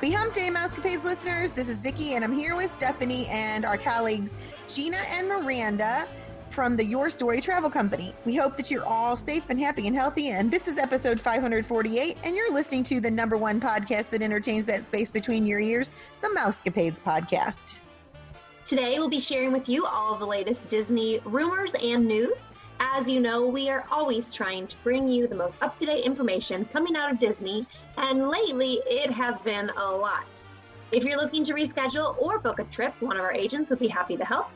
Happy Hump Day, Mousecapades listeners. This is Vicki, and I'm here with Stephanie and our colleagues Gina and Miranda from the Your Story Travel Company. We hope that you're all safe and happy and healthy. And this is episode 548, and you're listening to the number one podcast that entertains that space between your ears, the Mousecapades podcast. Today, we'll be sharing with you all the latest Disney rumors and news. As you know, we are always trying to bring you the most up to date information coming out of Disney, and lately it has been a lot. If you're looking to reschedule or book a trip, one of our agents would be happy to help.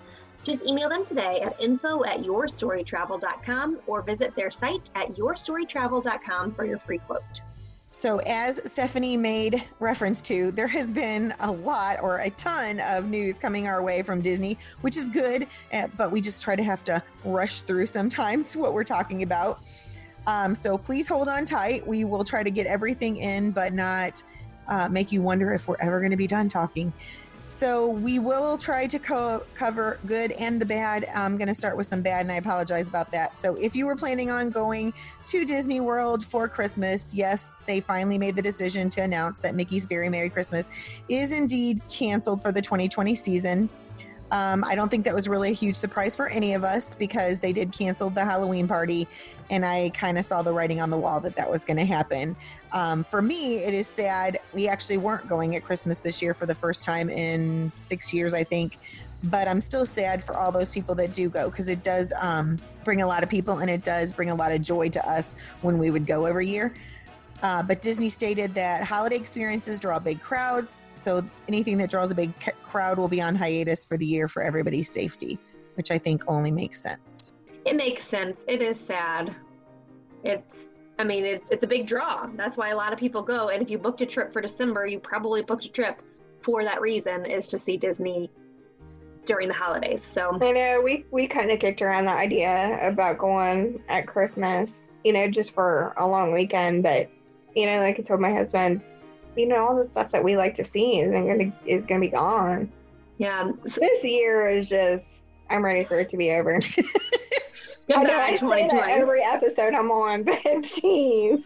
Just email them today at info at yourstorytravel.com or visit their site at yourstorytravel.com for your free quote. So, as Stephanie made reference to, there has been a lot or a ton of news coming our way from Disney, which is good, eh, but we just try to have to rush through sometimes what we're talking about. Um, so, please hold on tight. We will try to get everything in, but not uh, make you wonder if we're ever going to be done talking. So we will try to co- cover good and the bad. I'm going to start with some bad, and I apologize about that. So if you were planning on going to Disney World for Christmas, yes, they finally made the decision to announce that Mickey's Very Merry Christmas is indeed canceled for the 2020 season. Um, I don't think that was really a huge surprise for any of us because they did cancel the Halloween party, and I kind of saw the writing on the wall that that was going to happen. Um, for me, it is sad. We actually weren't going at Christmas this year for the first time in six years, I think. But I'm still sad for all those people that do go because it does um, bring a lot of people and it does bring a lot of joy to us when we would go every year. Uh, but Disney stated that holiday experiences draw big crowds. So anything that draws a big c- crowd will be on hiatus for the year for everybody's safety, which I think only makes sense. It makes sense. It is sad. It's I mean, it's it's a big draw. That's why a lot of people go. And if you booked a trip for December, you probably booked a trip for that reason is to see Disney during the holidays. So I know we we kind of kicked around the idea about going at Christmas, you know, just for a long weekend. But you know, like I told my husband, you know, all the stuff that we like to see isn't gonna is gonna be gone. Yeah, this year is just. I'm ready for it to be over. I know I say that every episode I'm on, but jeez.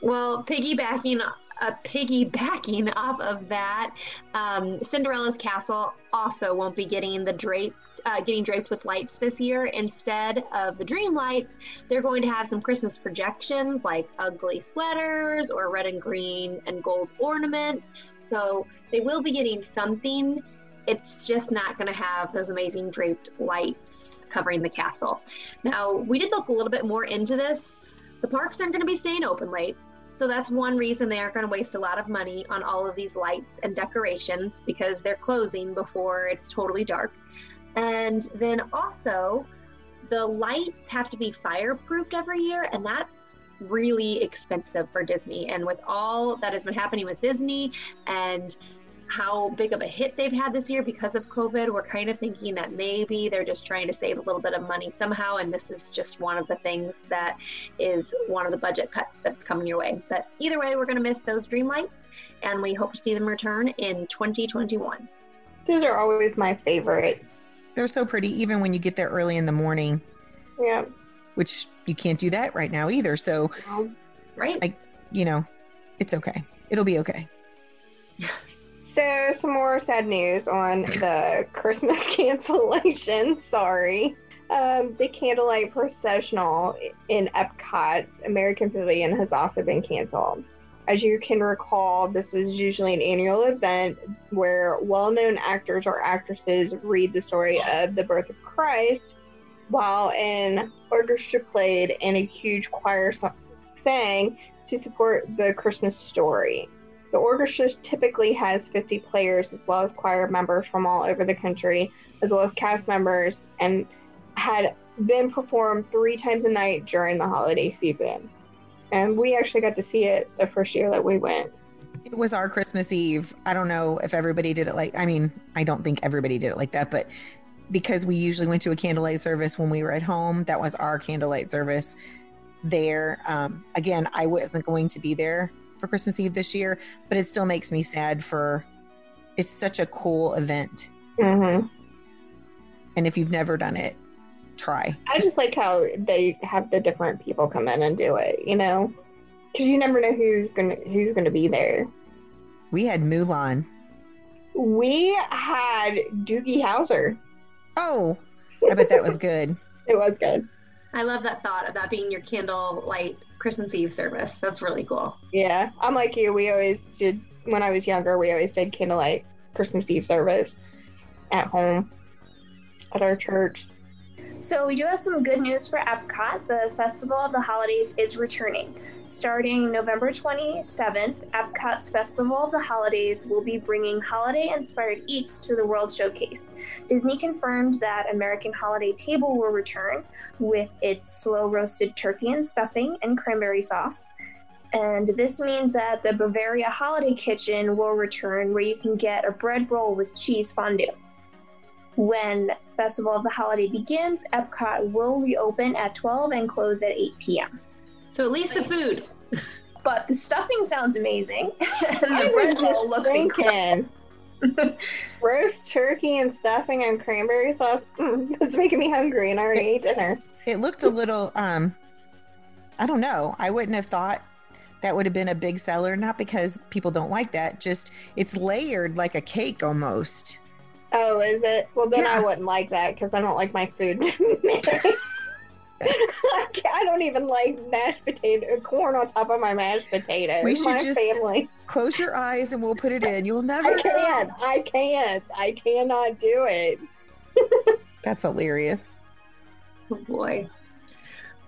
well, piggybacking uh, piggybacking off of that, um, Cinderella's castle also won't be getting the drape uh, getting draped with lights this year. Instead of the dream lights, they're going to have some Christmas projections like ugly sweaters or red and green and gold ornaments. So they will be getting something. It's just not going to have those amazing draped lights covering the castle. Now, we did look a little bit more into this. The parks aren't going to be staying open late. So that's one reason they aren't going to waste a lot of money on all of these lights and decorations because they're closing before it's totally dark. And then also, the lights have to be fireproofed every year, and that's really expensive for Disney. And with all that has been happening with Disney and how big of a hit they've had this year because of COVID, we're kind of thinking that maybe they're just trying to save a little bit of money somehow. And this is just one of the things that is one of the budget cuts that's coming your way. But either way, we're going to miss those dream lights and we hope to see them return in 2021. Those are always my favorite. They're so pretty, even when you get there early in the morning. Yeah. Which you can't do that right now either. So, right. I, you know, it's okay. It'll be okay. So, some more sad news on the Christmas cancellation. Sorry. Um, the Candlelight Processional in Epcot's American Pavilion has also been canceled. As you can recall, this was usually an annual event where well known actors or actresses read the story of the birth of Christ, while an orchestra played and a huge choir sang to support the Christmas story. The orchestra typically has 50 players as well as choir members from all over the country, as well as cast members, and had been performed three times a night during the holiday season. And we actually got to see it the first year that we went. It was our Christmas Eve. I don't know if everybody did it like, I mean, I don't think everybody did it like that, but because we usually went to a candlelight service when we were at home, that was our candlelight service there. Um, again, I wasn't going to be there for Christmas Eve this year, but it still makes me sad for it's such a cool event. Mm-hmm. And if you've never done it, try. I just like how they have the different people come in and do it, you know, because you never know who's gonna who's gonna be there. We had Mulan. We had Doogie Howser. Oh, I bet that was good. It was good. I love that thought of that being your candlelight Christmas Eve service. That's really cool. Yeah, I'm like you. We always did when I was younger. We always did candlelight Christmas Eve service at home at our church. So, we do have some good news for Epcot. The Festival of the Holidays is returning. Starting November 27th, Epcot's Festival of the Holidays will be bringing holiday inspired eats to the World Showcase. Disney confirmed that American Holiday Table will return with its slow roasted turkey and stuffing and cranberry sauce. And this means that the Bavaria Holiday Kitchen will return, where you can get a bread roll with cheese fondue. When Festival of the Holiday begins, Epcot will reopen at 12 and close at 8 p.m. So at least the food. But the stuffing sounds amazing. and I the was bread roll just looks incredible. thinking, roast turkey and stuffing and cranberry sauce. Mm, it's making me hungry, and I already ate dinner. It looked a little um I don't know. I wouldn't have thought that would have been a big seller, not because people don't like that, just it's layered like a cake almost. Oh, is it? Well, then I wouldn't like that because I don't like my food. I don't even like mashed potato corn on top of my mashed potatoes. We should my just- family. Close your eyes and we'll put it in. You'll never I can't. I can't. I cannot do it. That's hilarious. Oh boy.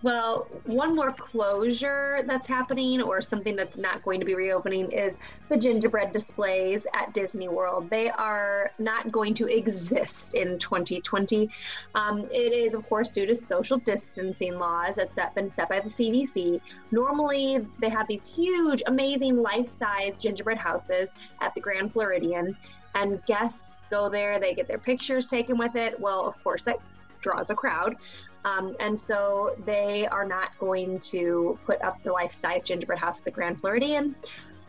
Well, one more closure that's happening, or something that's not going to be reopening, is the gingerbread displays at Disney World. They are not going to exist in 2020. Um, it is, of course, due to social distancing laws that's been set by the CDC. Normally, they have these huge, amazing life size gingerbread houses at the Grand Floridian, and guests go there, they get their pictures taken with it. Well, of course, that draws a crowd. Um, and so they are not going to put up the life size gingerbread house at the Grand Floridian.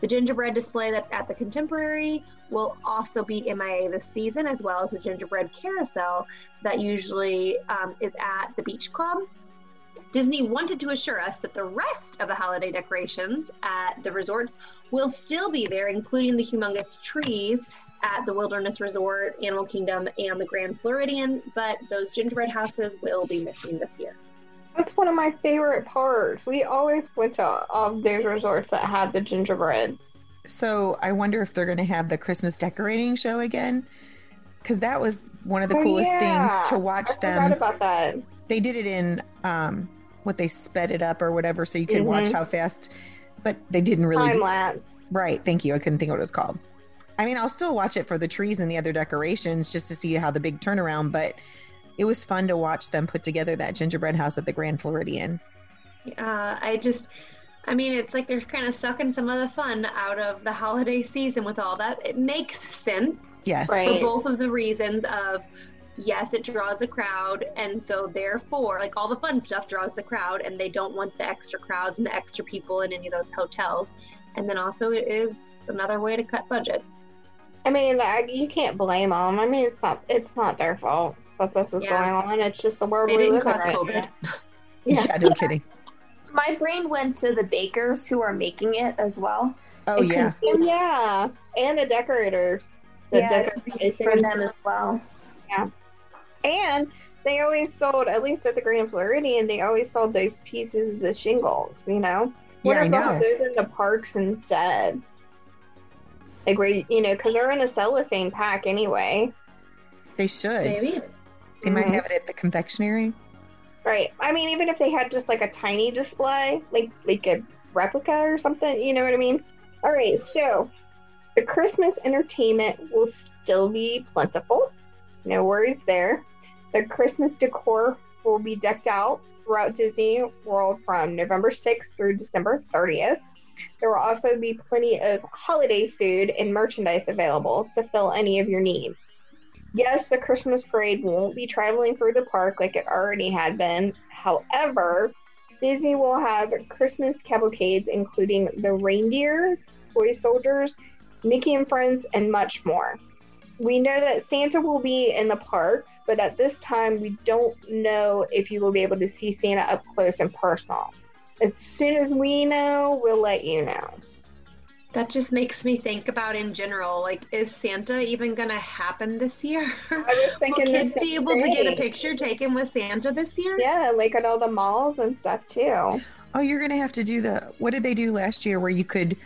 The gingerbread display that's at the Contemporary will also be MIA this season, as well as the gingerbread carousel that usually um, is at the Beach Club. Disney wanted to assure us that the rest of the holiday decorations at the resorts will still be there, including the humongous trees at the Wilderness Resort, Animal Kingdom, and the Grand Floridian, but those gingerbread houses will be missing this year. That's one of my favorite parts. We always went to all of those resorts that had the gingerbread. So I wonder if they're going to have the Christmas decorating show again. Because that was one of the Oh, coolest yeah. things to watch forgot them. about that. They did it in um, what they sped it up or whatever, so you could watch Mhm. how fast. But they didn't really. Time lapse. Right. Thank you. I couldn't think of what it was called. I mean, I'll still watch it for the trees and the other decorations just to see how the big turnaround, but it was fun to watch them put together that gingerbread house at the Grand Floridian. Uh, I just, I mean, it's like they're kind of sucking some of the fun out of the holiday season with all that. It makes sense Yes. Right. for both of the reasons of yes, it draws a crowd, and so therefore, like all the fun stuff draws the crowd, and they don't want the extra crowds and the extra people in any of those hotels. And then also, it is another way to cut budgets. I mean, I, you can't blame them. I mean, it's not it's not their fault that this is Yeah. going on. It's just the world They we didn't live in right COVID. now. Yeah, Yeah. no kidding. My brain went to the bakers who are making it as well. Oh, It yeah. could Oh, yeah, and the decorators. The Yeah, it decorators. for them as well. Yeah, and they always sold, at least at the Grand Floridian, they always sold those pieces of the shingles, you know? What Yeah, if they know. those in the parks instead? Like, where, you you know, because they're in a cellophane pack anyway. They should. Maybe. They might Mhm. have it at the confectionery. Right. I mean, even if they had just like a tiny display, like like a replica or something, you know what I mean? All right. So The Christmas entertainment will still be plentiful. No worries there. The Christmas decor will be decked out throughout Disney World from November 6th through December 30th. There will also be plenty of holiday food and merchandise available to fill any of your needs. Yes, the Christmas parade won't be traveling through the park like it already had been. However, Disney will have Christmas cavalcades, including the reindeer, toy soldiers, Mickey and Friends, and much more. We know that Santa will be in the parks, but at this time, we don't know if you will be able to see Santa up close and personal. As soon as we know, we'll let you know. That just makes me think about in general, like, is Santa even gonna happen this year? I was thinking Will the kids be same able to get a picture taken with Santa this year? Yeah, like at all the malls and stuff too. Oh, you're gonna have to do the. What did they do last year where you could?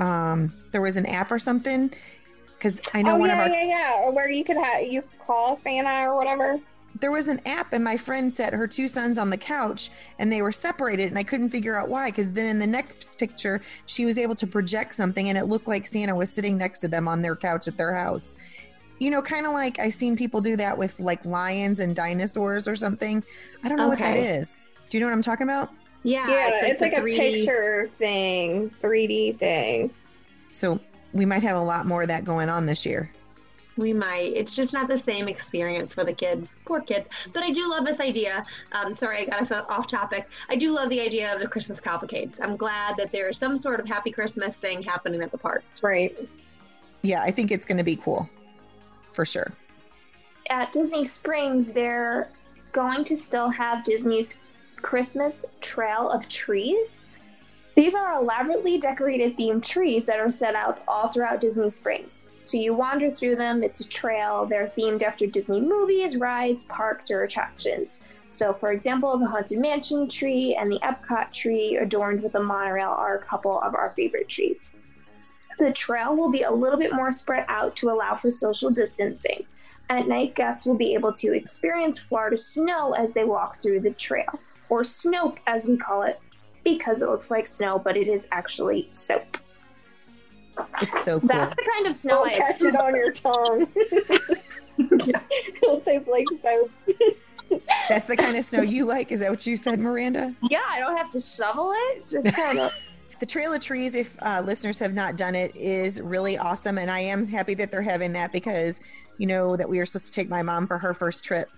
Um, there was an app or something. Because I know oh one yeah, of our yeah, yeah. Or where you could have you call Santa or whatever. There was an app and my friend set her two sons on the couch and they were separated and I couldn't figure out why because then in the next picture she was able to project something and it looked like Santa was sitting next to them on their couch at their house. You know, kind of like I've seen people do that with like lions and dinosaurs or something. I don't know what that is. Do you know what I'm talking about? Yeah, yeah, it's like, the a 3D picture thing, 3D thing. So we might have a lot more of that going on this year. We might. It's just not the same experience for the kids. Poor kids. But I do love this idea. Um, sorry, I got us off topic. I do love the idea of the Christmas cavalcades. I'm glad that there is some sort of happy Christmas thing happening at the park. Right. Yeah, I think it's going to be cool for sure. At Disney Springs, they're going to still have Disney's Christmas Trail of Trees. These are elaborately decorated themed trees that are set out all throughout Disney Springs. So you wander through them, it's a trail. They're themed after Disney movies, rides, parks, or attractions. So, for example, the Haunted Mansion tree and the Epcot tree adorned with a monorail are a couple of our favorite trees. The trail will be a little bit more spread out to allow for social distancing. At night, guests will be able to experience Florida snow as they walk through the trail, or snope as we call it, because it looks like snow, but it is actually soap. It's so cool. That's the kind of snow Don't I catch it on your tongue. It'll taste like soap. That's the kind of snow you like. Is that what you said, Miranda? Yeah, I don't have to shovel it. Just kind of. The Trail of Trees, if uh, listeners have not done it, is really awesome. And I am happy that they're having that because you know that we were supposed to take my mom for her first trip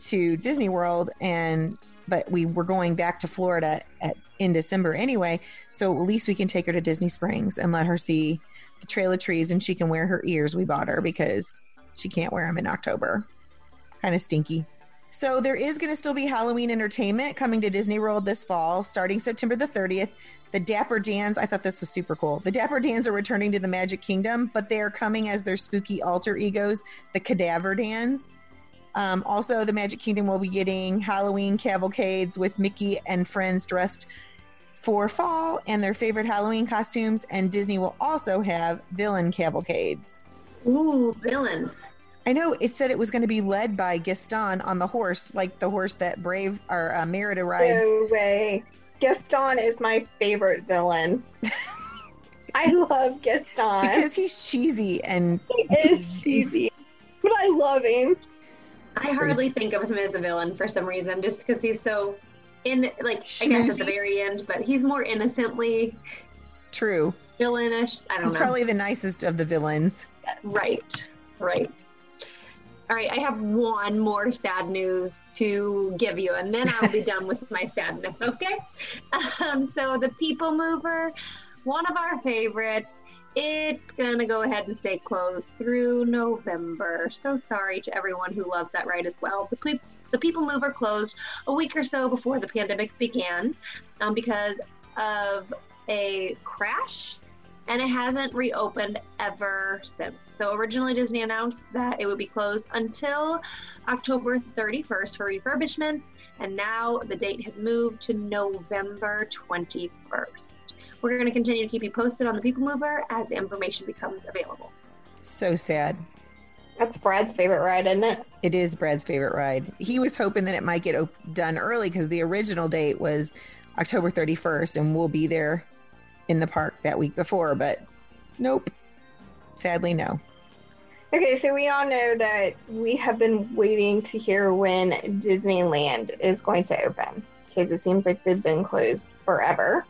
to Disney World. And but we were going back to Florida at, in December anyway. So at least we can take her to Disney Springs and let her see the Trail of Trees and she can wear her ears. We bought her because she can't wear them in October. Kind of stinky. So there is going to still be Halloween entertainment coming to Disney World this fall, starting September the 30th. The Dapper Dans, I thought this was super cool. The Dapper Dans are returning to the Magic Kingdom, but they are coming as their spooky alter egos, the Cadaver Dans. Um, also, the Magic Kingdom will be getting Halloween cavalcades with Mickey and friends dressed for fall and their favorite Halloween costumes. And Disney will also have villain cavalcades. Ooh, villains. I know it said it was going to be led by Gaston on the horse, like the horse that Brave or uh, Merida rides. No way. Gaston is my favorite villain. I love Gaston. because he's cheesy and he is cheesy, but I love him. I hardly think of him as a villain for some reason, just because he's so in like I guess at the very end, but he's more innocently true. villainish. I don't know. He's know. probably the nicest of the villains. Right, right. All right, I have one more sad news to give you, and then I'll be done with my sadness, okay? Um, so, the People Mover, one of our favorites, it's gonna go ahead and stay closed through November. So sorry to everyone who loves that ride as well. The, the People Mover closed a week or so before the pandemic began um, because of a crash and it hasn't reopened ever since. So originally Disney announced that it would be closed until October 31st for refurbishments, and now the date has moved to November 21st. We're going to continue to keep you posted on the People Mover as information becomes available. So sad. That's Brad's favorite ride, isn't it? It is Brad's favorite ride. He was hoping that it might get op- done early because the original date was October 31st, and we'll be there in the park that week before. But nope. Sadly, no. Okay, so we all know that we have been waiting to hear when Disneyland is going to open because it seems like they've been closed forever.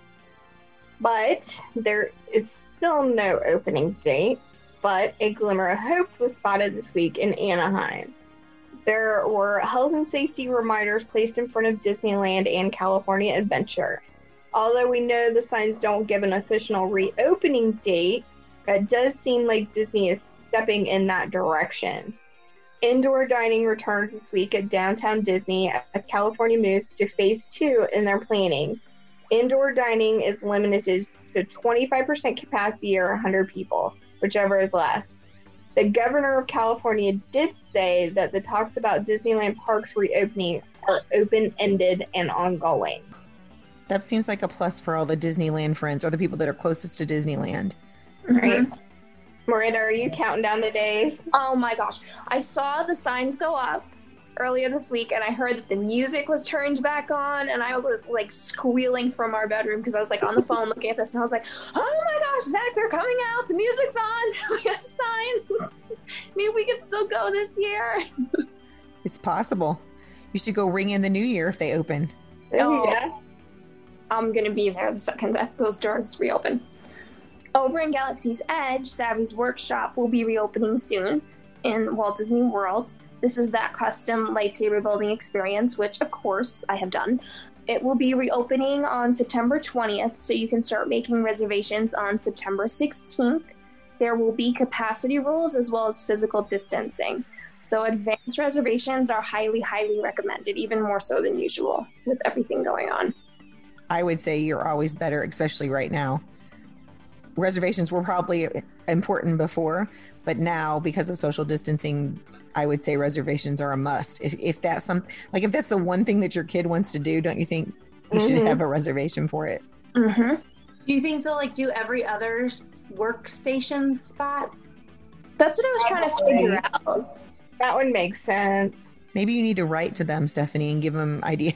But there is still no opening date, but a glimmer of hope was spotted this week in Anaheim. There were health and safety reminders placed in front of Disneyland and California Adventure. Although we know the signs don't give an official reopening date, it does seem like Disney is stepping in that direction. Indoor dining returns this week at Downtown Disney as California moves to phase two in their planning. Indoor dining is limited to 25% capacity or 100 people, whichever is less. The governor of California did say that the talks about Disneyland parks reopening are open ended and ongoing. That seems like a plus for all the Disneyland friends or the people that are closest to Disneyland. Mm-hmm. Right? Miranda, are you counting down the days? Oh my gosh. I saw the signs go up earlier this week and I heard that the music was turned back on and I was like squealing from our bedroom because I was like on the phone looking at this and I was like, oh my gosh, Zach, they're coming out. The music's on. We have signs. Maybe we can still go this year. It's possible. You should go ring in the new year if they open. Oh. Yeah. I'm gonna be there the second that those doors reopen. Over in Galaxy's Edge, Savi's workshop will be reopening soon in Walt Disney World. This is that custom lightsaber building experience, which of course I have done. It will be reopening on September 20th, so you can start making reservations on September 16th. There will be capacity rules as well as physical distancing. So advanced reservations are highly, highly recommended, even more so than usual with everything going on. I would say you're always better, especially right now. Reservations were probably important before, but now because of social distancing, I would say reservations are a must. If, if that's some like if that's the one thing that your kid wants to do, don't you think you should Mhm. have a reservation for it? Mm-hmm. Do you think they'll like do every other workstation spot? That's what I was trying to figure out. That one makes sense. Maybe you need to write to them, Stephanie, and give them ideas.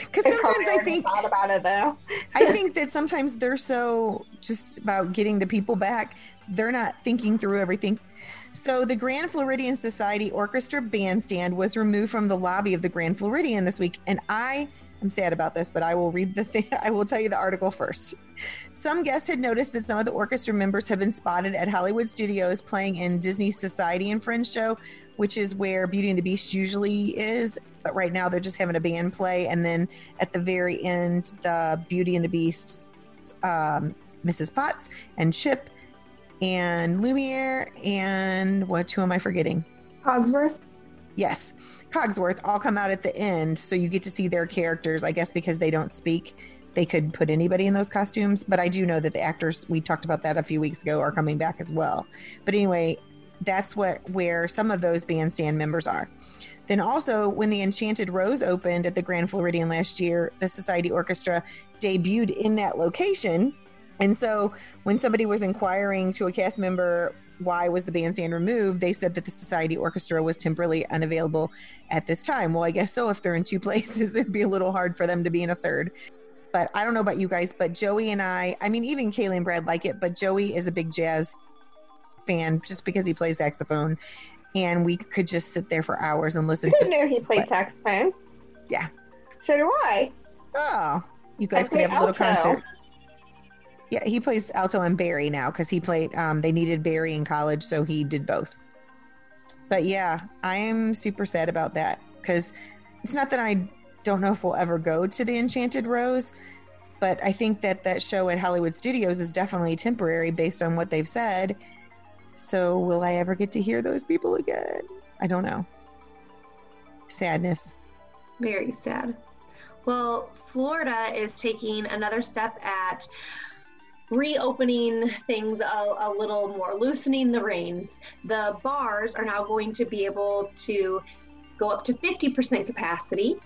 Because sometimes I think thought about it though. I think that sometimes they're so just about getting the people back, they're not thinking through everything. So the Grand Floridian Society Orchestra Bandstand was removed from the lobby of the Grand Floridian this week, and I am sad about this, but I will read the thing. I will tell you the article first. Some guests had noticed that some of the orchestra members have been spotted at Hollywood Studios playing in Disney's Society and Friends show, which is where Beauty and the Beast usually is. But right now they're just having a band play, and then at the very end, the Beauty and the Beast, um, Mrs. Potts and Chip and Lumiere and what? Who am I forgetting? Cogsworth? Yes, Cogsworth all come out at the end, so you get to see their characters. I guess because they don't speak, they could put anybody in those costumes. But I do know that the actors we talked about that a few weeks ago are coming back as well. But anyway, that's what where some of those bandstand members are. Then also, when the Enchanted Rose opened at the Grand Floridian last year, the Society Orchestra debuted in that location. And so, when somebody was inquiring to a cast member why was the bandstand removed, they said that the Society Orchestra was temporarily unavailable at this time. Well, I guess so. If they're in two places, it'd be a little hard for them to be in a third. But I don't know about you guys, but Joey and I, I mean, even Kaylee and Brad like it, but Joey is a big jazz fan just because he plays saxophone. And we could just sit there for hours and listen I to didn't know he played What? saxophone. Yeah. So do I. Oh, you guys could have a little alto. concert. Yeah, he plays alto and bari now because he played. Um, they needed bari in college, so he did both. But yeah, I am super sad about that because it's not that I don't know if we'll ever go to the Enchanted Rose, but I think that that show at Hollywood Studios is definitely temporary based on what they've said. So will I ever get to hear those people again? I don't know. Sadness. Very sad. Well, Florida is taking another step at reopening things a, a little more, loosening the reins. The bars are now going to be able to go up to 50% capacity.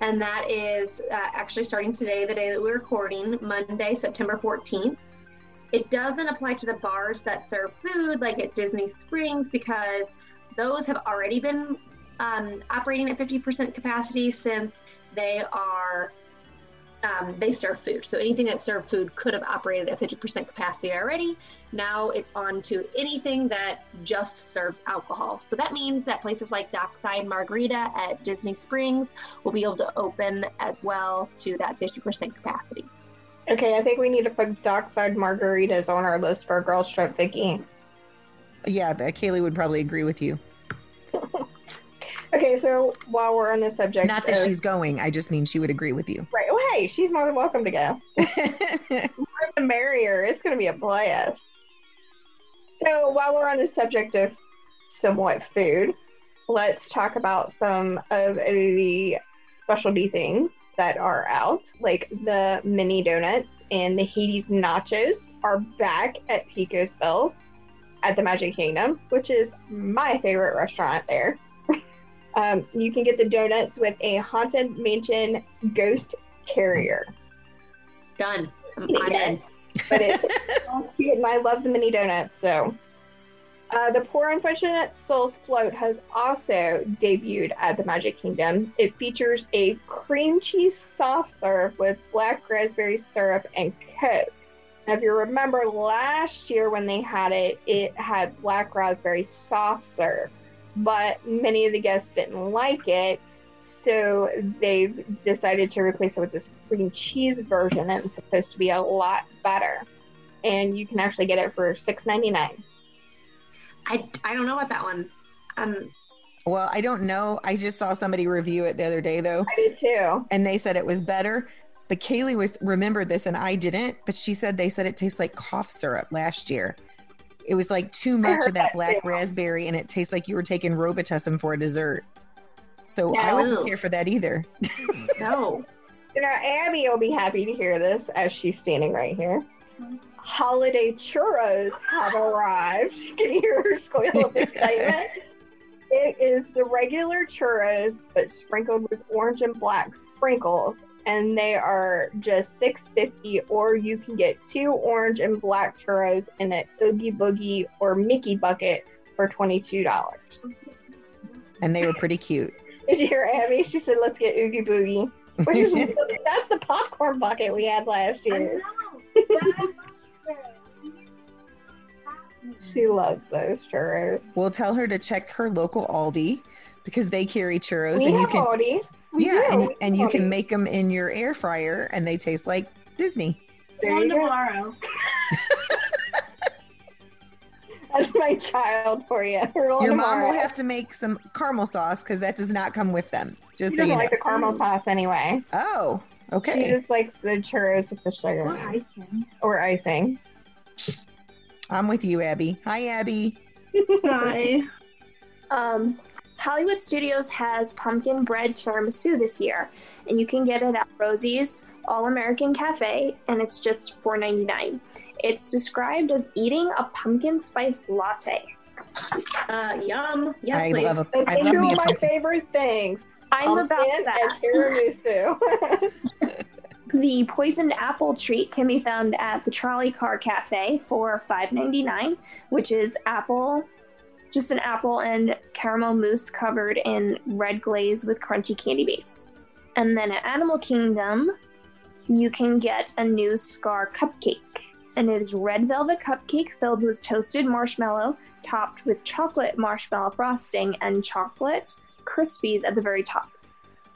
And that is uh, actually starting today, the day that we're recording, Monday, September 14th. It doesn't apply to the bars that serve food, like at Disney Springs, because those have already been um, operating at 50% capacity since they are um, they serve food. So anything that served food could have operated at 50% capacity already. Now it's on to anything that just serves alcohol. So that means that places like Dockside Margarita at Disney Springs will be able to open as well to that 50% capacity. Okay, I think we need to put dockside margaritas on our list for a girls trip, Vicki. Yeah, that Kaylee would probably agree with you. Okay, so while we're on the subject, Not that of- she's going. I just mean she would agree with you. right. Well, hey, she's more than welcome to go. More the merrier. It's going to be a blast. So while we're on the subject of somewhat food, let's talk about some of the specialty things that are out, like the mini donuts and the Hades nachos are back at Pecos Bill's at the Magic Kingdom, which is my favorite restaurant there. um, you can get the donuts with a Haunted Mansion ghost carrier. Done. I'm, I'm in. But it's so cute, and I love the mini donuts. So, uh, the Poor Unfortunate Souls float has also debuted at the Magic Kingdom. It features a cream cheese soft serve with black raspberry syrup and Coke. Now, if you remember last year when they had it, it had black raspberry soft serve, but many of the guests didn't like it. So they've decided to replace it with this cream cheese version, and it's supposed to be a lot better. And you can actually get it for six ninety nine. I, I don't know about that one. Um, well, I don't know. I just saw somebody review it the other day though, I did too. and they said it was better. But Kaylee was remembered this and I didn't, but she said they said it tastes like cough syrup last year. It was like too much of that that black too. raspberry and it tastes like you were taking Robitussin for a dessert. So I wouldn't care for that either. no. You know, Abby will be happy to hear this as she's standing right here. Holiday churros have arrived. Can you hear her squeal of excitement? it is the regular churros, but sprinkled with orange and black sprinkles, and they are just six fifty. Or you can get two orange and black churros in an Oogie Boogie or Mickey bucket for twenty two dollars. And they were pretty cute. Did you hear Abby? She said, "Let's get Oogie Boogie." Which is that's the popcorn bucket we had last year. She loves those churros. we'll tell her to check her local Aldi because they carry churros We and you have can Aldi's. We yeah, do. and, and have you can make them in your air fryer and they taste like Disney. There One you go. tomorrow. That's my child for you. We're going Your mom will have to make some caramel sauce because that does not come with them. Just She so doesn't you know. like the caramel mm. sauce anyway. oh, okay. She just likes the churros with the sugar or icing. I'm with you, Abby. Hi, Abby. Hi. Um, Hollywood Studios has pumpkin bread tiramisu this year, and you can get it at Rosie's All American Cafe, and it's just $4.99. It's described as eating a pumpkin spice latte. Uh, yum. Yes, I please. love a. That's love two of a my pumpkin. favorite things. I'm about Pumpkin that. and tiramisu. The poisoned apple treat can be found at the Trolley Car Cafe for $5.99, which is apple, just an apple and caramel mousse covered in red glaze with crunchy candy base. And then at Animal Kingdom, you can get a new Scar cupcake. And it is red velvet cupcake filled with toasted marshmallow, topped with chocolate marshmallow frosting and chocolate crispies at the very top.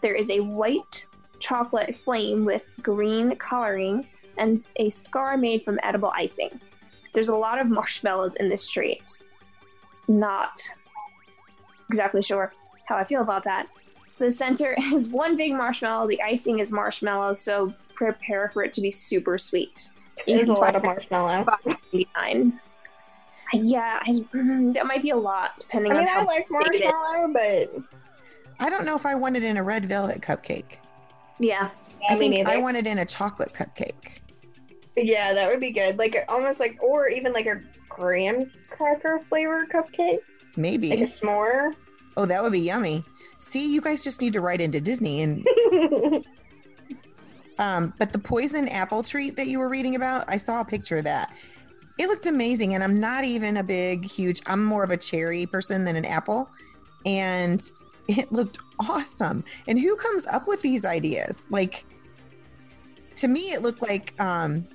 There is a white chocolate flame with green coloring and a scar made from edible icing. There's a lot of marshmallows in this treat. Not exactly sure how I feel about that. The center is one big marshmallow, the icing is marshmallow, so prepare for it to be super sweet. There's a lot of marshmallow. Nine. Yeah, I, mm, that might be a lot depending I mean, on I how like big it is. marshmallow, but I don't know if I want it in a red velvet cupcake. Yeah, I I mean, think I want it in a chocolate cupcake. yeah, that would be good. Like almost like, or even like a graham cracker flavored cupcake, Maybe. like a s'more. oh, that would be yummy. See, you guys just need to write into Disney and Um, but the poison apple treat that you were reading about, I saw a picture of that. It looked amazing, and I'm not even a big, huge. I'm more of a cherry person than an apple, and it looked awesome. And who comes up with these ideas? Like, to me it looked like um,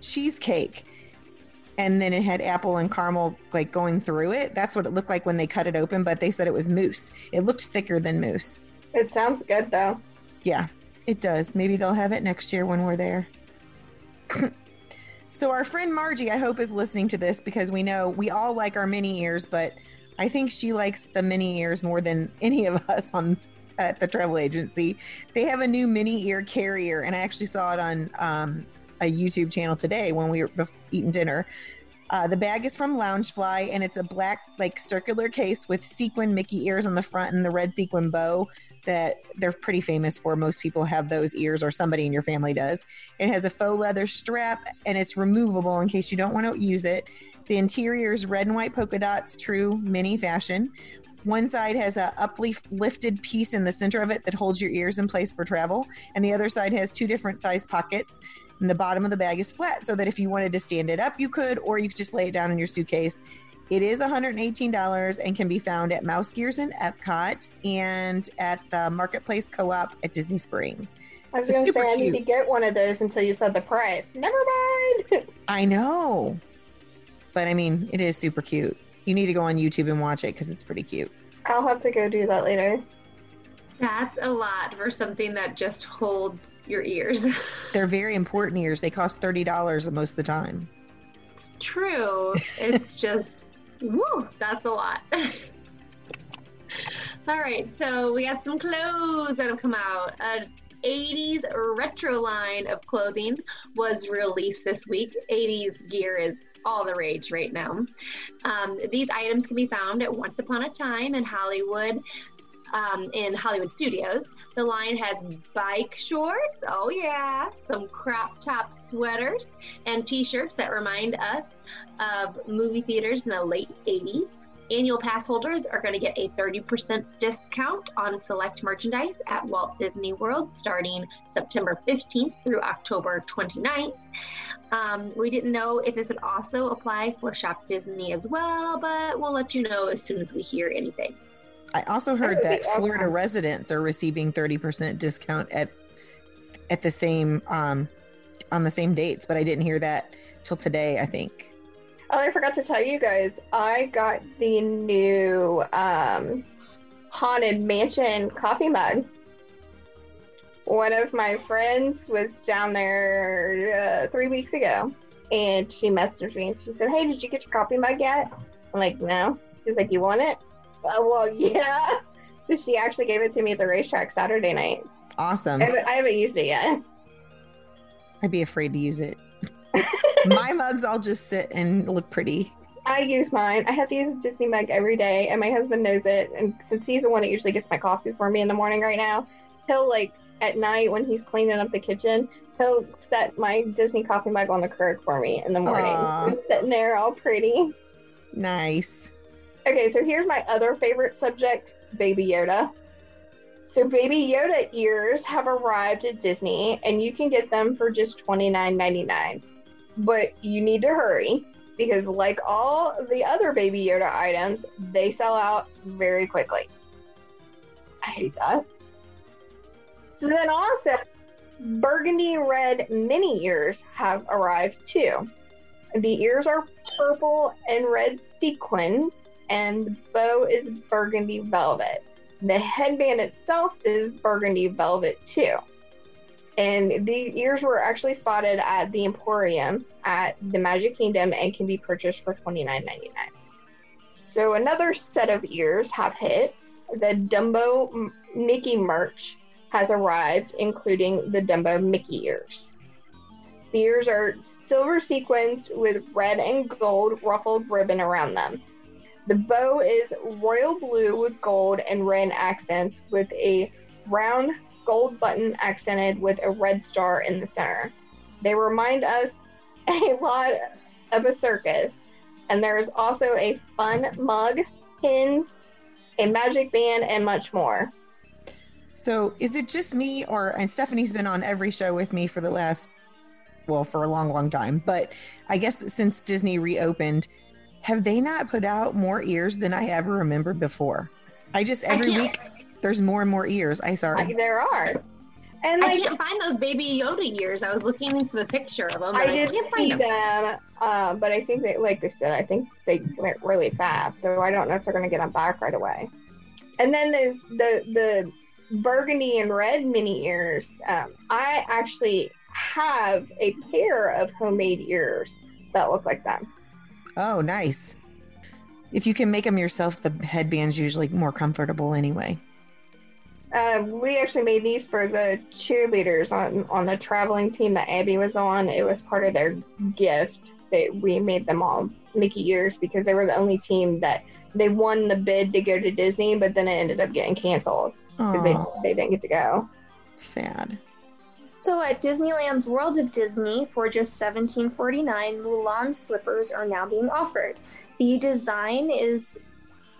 cheesecake, and then it had apple and caramel like going through it. That's what it looked like when they cut it open. But they said it was mousse. It looked thicker than mousse. It sounds good though. Yeah, it does. Maybe they'll have it next year when we're there. so our friend Margie, I hope, is listening to this because we know we all like our mini ears, but I think she likes the mini ears more than any of us on at the travel agency. They have a new mini ear carrier, and I actually saw it on um, a YouTube channel today when we were eating dinner. Uh, the bag is from Loungefly, and it's a black, like circular case with sequin Mickey ears on the front and the red sequin bow that they're pretty famous for. Most people have those ears, or somebody in your family does. It has a faux leather strap, and it's removable in case you don't want to use it. The interior is red and white polka dots, true mini fashion. One side has a uplifted piece in the center of it that holds your ears in place for travel, and the other side has two different size pockets. And the bottom of the bag is flat, so that if you wanted to stand it up, you could, or you could just lay it down in your suitcase. It is $118 and can be found at Mouse Gears in Epcot and at the Marketplace Co-op at Disney Springs. I was going to say I need to get one of those until you said the price. Never mind. I know, but I mean, it is super cute. You need to go on YouTube and watch it because it's pretty cute. I'll have to go do that later. That's a lot for something that just holds your ears. They're very important ears. They cost thirty dollars most of the time. It's true. It's just, woo, that's a lot. All right, so we got some clothes that have come out. An 80s retro line of clothing was released this week. 80s gear is all the rage right now. Um, these items can be found at Once Upon a Time in Hollywood. Um, in Hollywood Studios, the line has bike shorts. Oh yeah, some crop top sweaters and T-shirts that remind us of movie theaters in the late 80s. Annual pass holders are going to get a 30% discount on select merchandise at Walt Disney World starting September 15th through October 29th. Um, we didn't know if this would also apply for Shop Disney as well, but we'll let you know as soon as we hear anything. I also heard would be that Florida awesome. residents are receiving thirty percent discount at at the same um on the same dates, but I didn't hear that till today. I think. Oh, I forgot to tell you guys. I got the new um, haunted mansion coffee mug. One of my friends was down there uh, three weeks ago, and she messaged me and she said, "Hey, did you get your coffee mug yet?" I'm like, "No." She's like, "You want it?" Oh, well, yeah. So she actually gave it to me at the racetrack Saturday night. Awesome. I haven't, I haven't used it yet. I'd be afraid to use it. My mugs all just sit and look pretty. I use mine. I have to use a Disney mug every day, and my husband knows it. And since he's the one that usually gets my coffee for me in the morning right now, he'll like at night when he's cleaning up the kitchen, he'll set my Disney coffee mug on the curb for me in the morning. Sitting there all pretty. Nice. Okay, so here's my other favorite subject Baby Yoda. So, Baby Yoda ears have arrived at Disney, and you can get them for just $29.99. But you need to hurry because, like all the other Baby Yoda items, they sell out very quickly. I hate that. So, then also, burgundy red mini ears have arrived too. The ears are purple and red sequins, and the bow is burgundy velvet. The headband itself is burgundy velvet too. And the ears were actually spotted at the Emporium at the Magic Kingdom and can be purchased for $29.99. So another set of ears have hit. The Dumbo Mickey merch has arrived, including the Dumbo Mickey ears. The ears are silver sequins with red and gold ruffled ribbon around them. The bow is royal blue with gold and red accents with a round gold button accented with a red star in the center. They remind us a lot of a circus. And there is also a fun mug, pins, a magic band, and much more. So, is it just me, or and Stephanie's been on every show with me for the last, well, for a long, long time. But I guess since Disney reopened, have they not put out more ears than I ever remembered before? I just every can't- week there's more and more ears. I Like, sorry. there are. And I like can't find those baby Yoda ears. I was looking for the picture of them. I and did can't see find them, uh, but I think they, like they said, I think they went really fast. So I don't know if they're going to get them back right away. And then there's the the burgundy and red mini ears. Um, I actually have a pair of homemade ears that look like them. Oh, nice. If you can make them yourself, the headband's usually more comfortable anyway. Uh, we actually made these for the cheerleaders on on the traveling team that Abby was on. It was part of their gift that we made them all Mickey ears because they were the only team that they won the bid to go to Disney, but then it ended up getting canceled because they, they didn't get to go. sad. So at Disneyland's World of Disney, for just $17.49, Mulan slippers are now being offered. The design is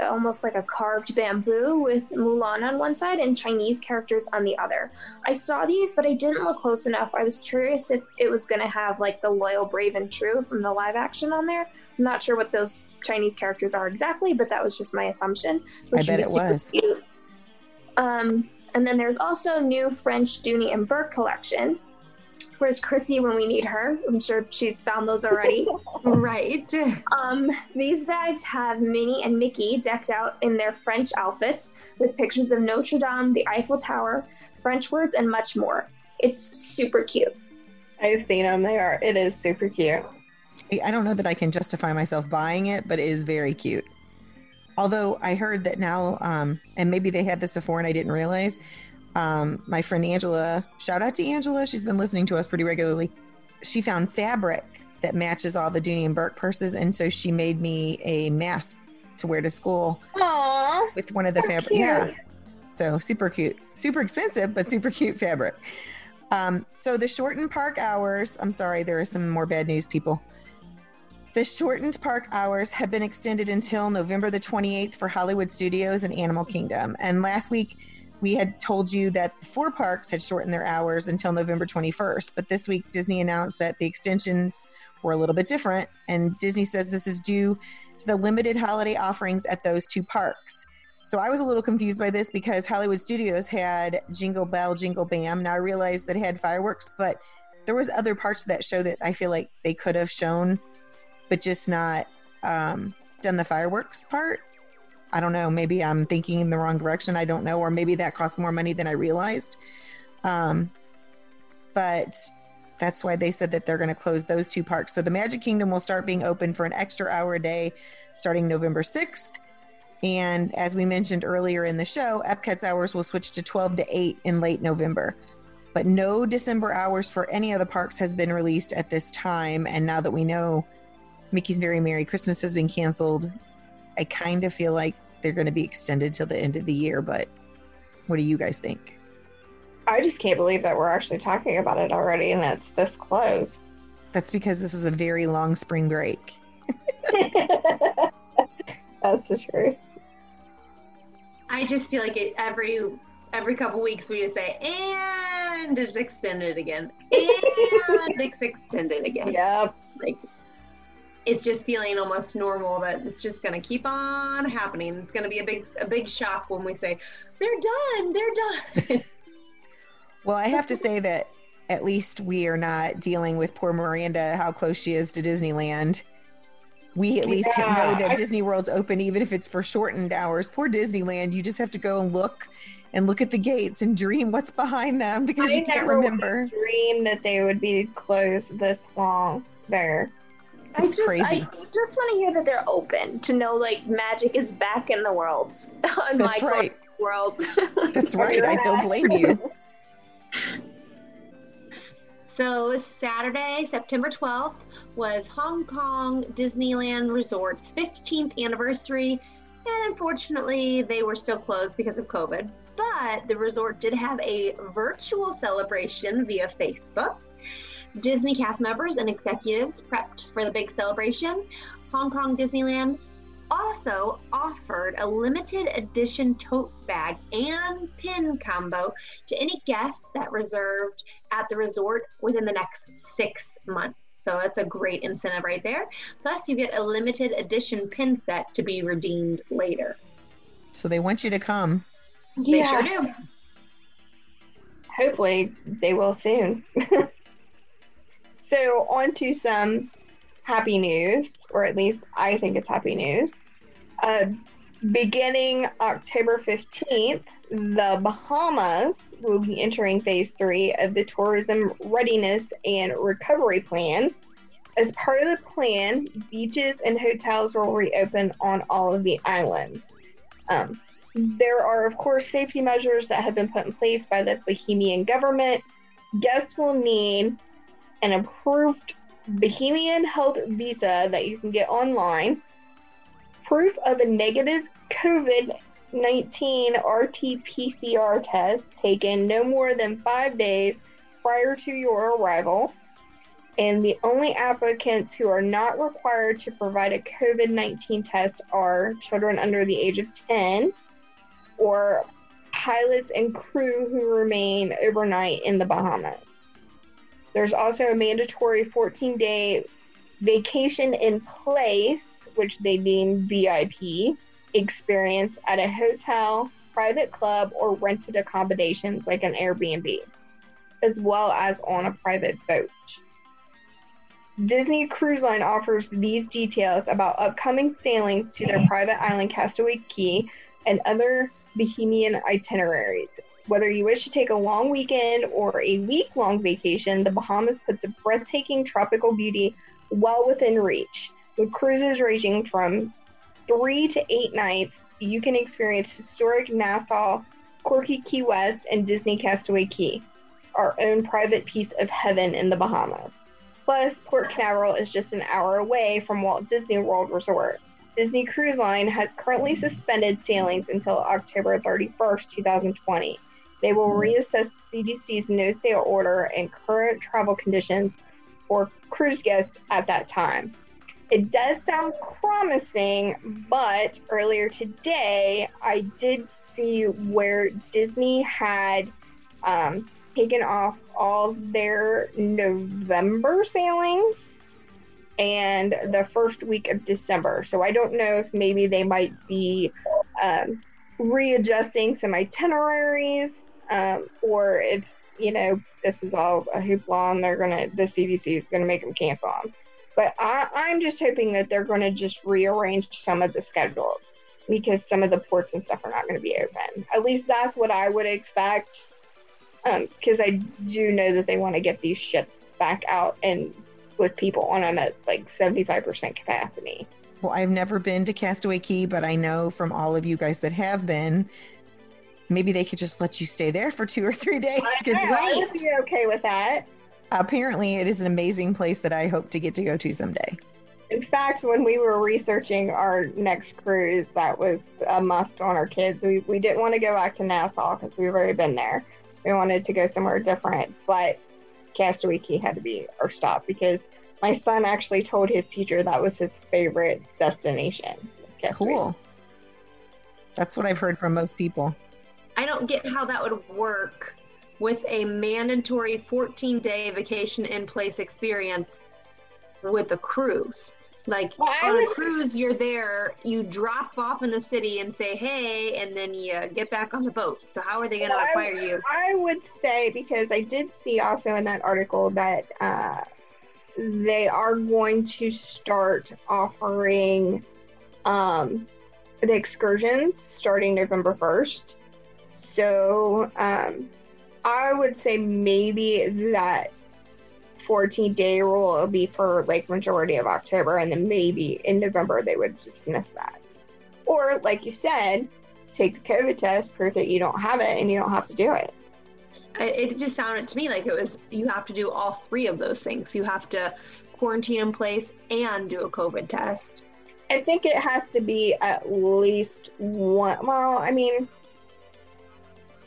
almost like a carved bamboo with Mulan on one side and Chinese characters on the other. I saw these, but I didn't look close enough. I was curious if it was going to have like the loyal, brave, and true from the live action on there. I'm not sure what those Chinese characters are exactly, but that was just my assumption. I which bet it was. cute. Um, and then there's also new French Dooney and Bourke collection. Where's Chrissy when we need her? I'm sure she's found those already. Right. um, these bags have Minnie and Mickey decked out in their French outfits with pictures of Notre Dame, the Eiffel Tower, French words, and much more. It's super cute. I've seen them. They are. It is super cute. I don't know that I can justify myself buying it, but it is very cute. Although I heard that now, um, and maybe they had this before and I didn't realize. Um, my friend Angela, shout out to Angela, she's been listening to us pretty regularly. She found fabric that matches all the Dooney and Bourke purses, and so she made me a mask to wear to school Aww. with one of the fabric. cute. Yeah, so super cute, super expensive, but super cute fabric. Um, so the shortened park hours. I'm sorry, there is some more bad news, people. The shortened park hours have been extended until November the 28th for Hollywood Studios and Animal Kingdom. And last week, we had told you that the four parks had shortened their hours until November 21st. But this week, Disney announced that the extensions were a little bit different. And Disney says this is due to the limited holiday offerings at those two parks. So I was a little confused by this because Hollywood Studios had Jingle Bell, Jingle Bam. Now I realized that it had fireworks, but there was other parts of that show that I feel like they could have shown, but just not um, done the fireworks part. I don't know. Maybe I'm thinking in the wrong direction. I don't know, or maybe that cost more money than I realized. Um, but that's why they said that they're going to close those two parks. So the Magic Kingdom will start being open for an extra hour a day starting November 6th. And as we mentioned earlier in the show, Epcot's hours will switch to 12 to 8 in late November. But no December hours for any of the parks has been released at this time. And now that we know Mickey's Very Merry Christmas has been canceled, I kind of feel like they're going to be extended till the end of the year. But what do you guys think? I just can't believe that we're actually talking about it already, and it's this close. That's because this was a very long spring break. That's the truth. I just feel like it every every couple weeks we just say and it's extended again and it's extended again. Yep. Like it's just feeling almost normal that it's just gonna keep on happening. It's gonna be a big a big shock when we say they're done, they're done. Well, I have to say that at least we are not dealing with poor Miranda, how close she is to Disneyland. We at least Yeah, know that I- Disney World's open, even if it's for shortened hours. Poor Disneyland, you just have to go and look and look at the gates and dream what's behind them because I you can't remember. dream that they would be closed this long there. I It's just, crazy. I just want to hear that they're open to know like magic is back in the world. on That's my right. world. That's right. I don't blame you. So Saturday, September 12th, was Hong Kong Disneyland Resort's 15th anniversary, and unfortunately, they were still closed because of COVID. But the resort did have a virtual celebration via Facebook. Disney cast members and executives prepped for the big celebration. Hong Kong Disneyland also offered a limited edition tote bag and pin combo to any guests that reserved at the resort within the next six months. So that's a great incentive right there. Plus, you get a limited edition pin set to be redeemed later. So they want you to come. They sure do. hopefully they will soon. so, on to some happy news, or at least I think it's happy news. Uh, beginning October 15th, the Bahamas will be entering phase three of the Tourism Readiness and Recovery Plan. As part of the plan, beaches and hotels will reopen on all of the islands. Um, there are, of course, safety measures that have been put in place by the Bahamian government. Guests will need an approved Bahamian health visa that you can get online, proof of a negative COVID 19 RT PCR test taken no more than five days prior to your arrival. And the only applicants who are not required to provide a COVID 19 test are children under the age of 10 or pilots and crew who remain overnight in the Bahamas. There's also a mandatory 14 day vacation in place, which they deem VIP, experience at a hotel, private club, or rented accommodations like an Airbnb, as well as on a private boat. Disney Cruise Line offers these details about upcoming sailings to their private island Castaway Cay and other Bahamian itineraries. Whether you wish to take a long weekend or a week long vacation, the Bahamas puts a breathtaking tropical beauty well within reach. With cruises ranging from three to eight nights, you can experience historic Nassau, quirky Key West, and Disney Castaway Cay, our own private piece of heaven in the Bahamas. Plus, Port Canaveral is just an hour away from Walt Disney World Resort. Disney Cruise Line has currently suspended sailings until October 31st, 2020. They will reassess CDC's no sail order and current travel conditions for cruise guests at that time. It does sound promising, but earlier today I did see where Disney had um, taken off all their November sailings and the first week of December. So I don't know if maybe they might be um, readjusting some itineraries um, or if, you know, this is all a hoopla and they're to, the CDC is to make them cancel them. But I, I'm just hoping that they're to just rearrange some of the schedules because some of the ports and stuff are not going to be open. At least that's what I would expect. Because um, I do know that they want to get these ships back out and with people on them at like 75% capacity. Well, I've never been to Castaway Cay, but I know from all of you guys that have been, maybe they could just let you stay there for two or three days. I, I would be okay with that. Apparently, it is an amazing place that I hope to get to go to someday. In fact, when we were researching our next cruise, that was a must on our kids. We, we didn't want to go back to Nassau because we've already been there. We wanted to go somewhere different, but Castaway Cay had to be our stop because my son actually told his teacher that was his favorite destination. Cool. That's what I've heard from most people. I don't get how that would work with a mandatory 14 day vacation in place experience with a cruise. Like well, on would... a cruise, you're there, you drop off in the city and say, hey, and then you get back on the boat. So, how are they going to well, require you? I would say, because I did see also in that article that uh, they are going to start offering um, the excursions starting November 1st. So, um, I would say maybe that 14 day rule will be for like majority of October, and then maybe in November they would dismiss that. Or, like you said, take the COVID test, prove that you don't have it, and you don't have to do it. It just sounded to me like it was you have to do all three of those things. You have to quarantine in place and do a COVID test. I think it has to be at least one. Well, I mean,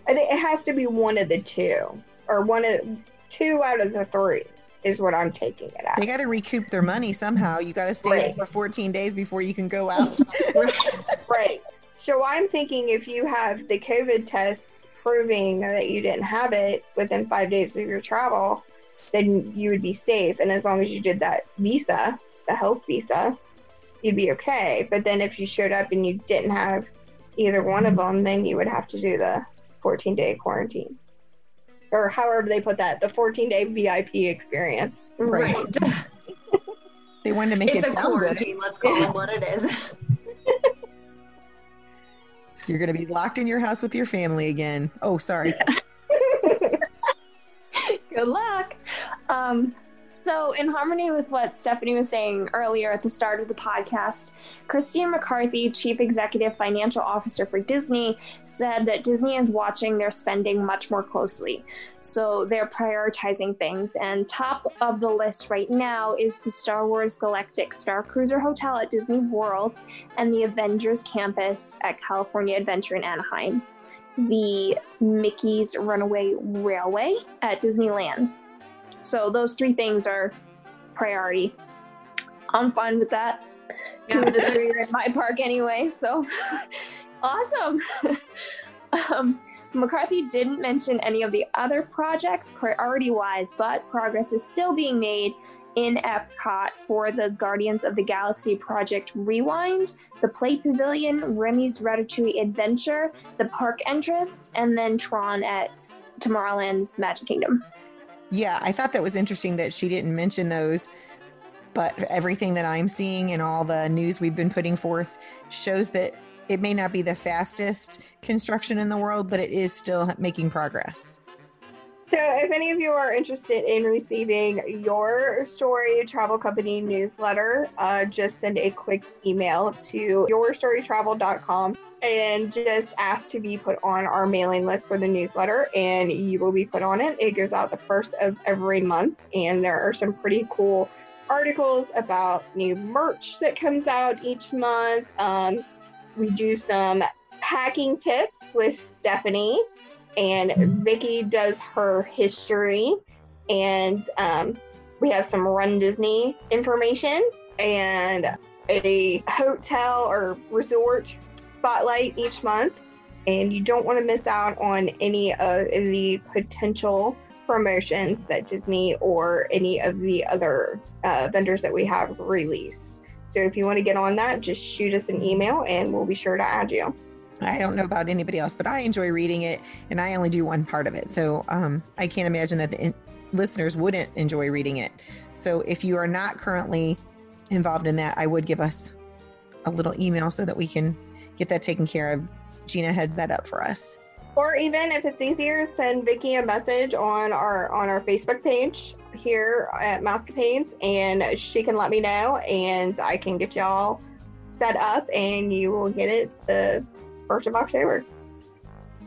I think it has to be one of the two, or one of two out of the three is what I'm taking it as. They got to recoup their money somehow. You got to stay right. for 14 days before you can go out. right. So I'm thinking if you have the COVID test proving that you didn't have it within five days of your travel, then you would be safe. And as long as you did that visa, the health visa, you'd be okay. But then if you showed up and you didn't have either one of them, then you would have to do the 14 day quarantine. or however they put that, the 14 day VIP experience. Right. Right. They wanted to make it's it a sound good. Let's call it what it is. You're going to be locked in your house with your family again. Oh, sorry. Good luck. Um, so, in harmony with what Stephanie was saying earlier at the start of the podcast, Christine McCarthy, Chief Executive Financial Officer for Disney, said that Disney is watching their spending much more closely. So, they're prioritizing things. And top of the list right now is the Star Wars Galactic Star Cruiser Hotel at Disney World and the Avengers Campus at California Adventure in Anaheim. The Mickey's Runaway Railway at Disneyland. So those three things are priority. I'm fine with that. Two of the three are in my park anyway, so awesome. um, McCarthy didn't mention any of the other projects priority wise, but progress is still being made in Epcot for the Guardians of the Galaxy Project Rewind, the Play Pavilion, Remy's Ratatouille Adventure, the park entrance, and then Tron at Tomorrowland's Magic Kingdom. Yeah, I thought that was interesting that she didn't mention those. But everything that I'm seeing and all the news we've been putting forth shows that it may not be the fastest construction in the world, but it is still making progress. So, if any of you are interested in receiving your story travel company newsletter, uh, just send a quick email to yourstorytravel.com and just ask to be put on our mailing list for the newsletter, and you will be put on it. It goes out the first of every month, and there are some pretty cool articles about new merch that comes out each month. Um, we do some packing tips with Stephanie and Vicki does her history, and um, we have some Run Disney information and a hotel or resort spotlight each month. And you don't want to miss out on any of the potential promotions that Disney or any of the other uh, vendors that we have release. So if you want to get on that, just shoot us an email and we'll be sure to add you. I don't know about anybody else, but I enjoy reading it, and I only do one part of it. So um, I can't imagine that the in- listeners wouldn't enjoy reading it. So if you are not currently involved in that, I would give us a little email so that we can get that taken care of. Gina heads that up for us. Or even if it's easier, send Vicki a message on our on our Facebook page here at Mousecapades, and she can let me know, and I can get y'all set up, and you will get it the first of October.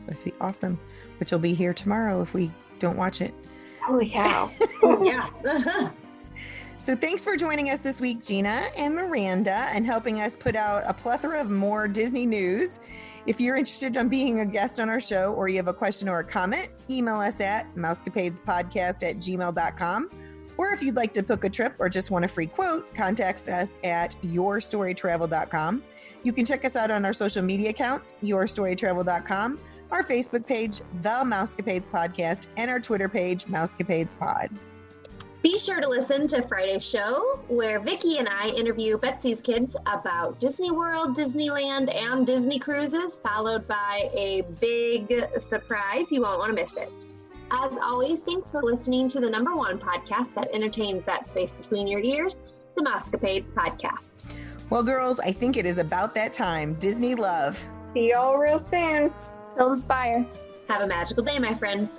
Let's see, awesome. Which will be here tomorrow if we don't watch it. Holy cow! Oh, yeah. So thanks for joining us this week, Gina and Miranda, and helping us put out a plethora of more Disney news. If you're interested in being a guest on our show or you have a question or a comment, email us at mousecapadespodcast at gmail.com. Or if you'd like to book a trip or just want a free quote, contact us at yourstorytravel.com. You can check us out on our social media accounts, yourstorytravel.com, our Facebook page, The Mousecapades Podcast, and our Twitter page, Mousecapades Pod. Be sure to listen to Friday's show, where Vicki and I interview Betsy's kids about Disney World, Disneyland, and Disney cruises, followed by a big surprise. You won't want to miss it. As always, thanks for listening to the number one podcast that entertains that space between your ears, the Mousecapades Podcast. Well, girls, I think it is about that time. Disney love. See y'all real soon. Build Aspire. Have a magical day, my friends.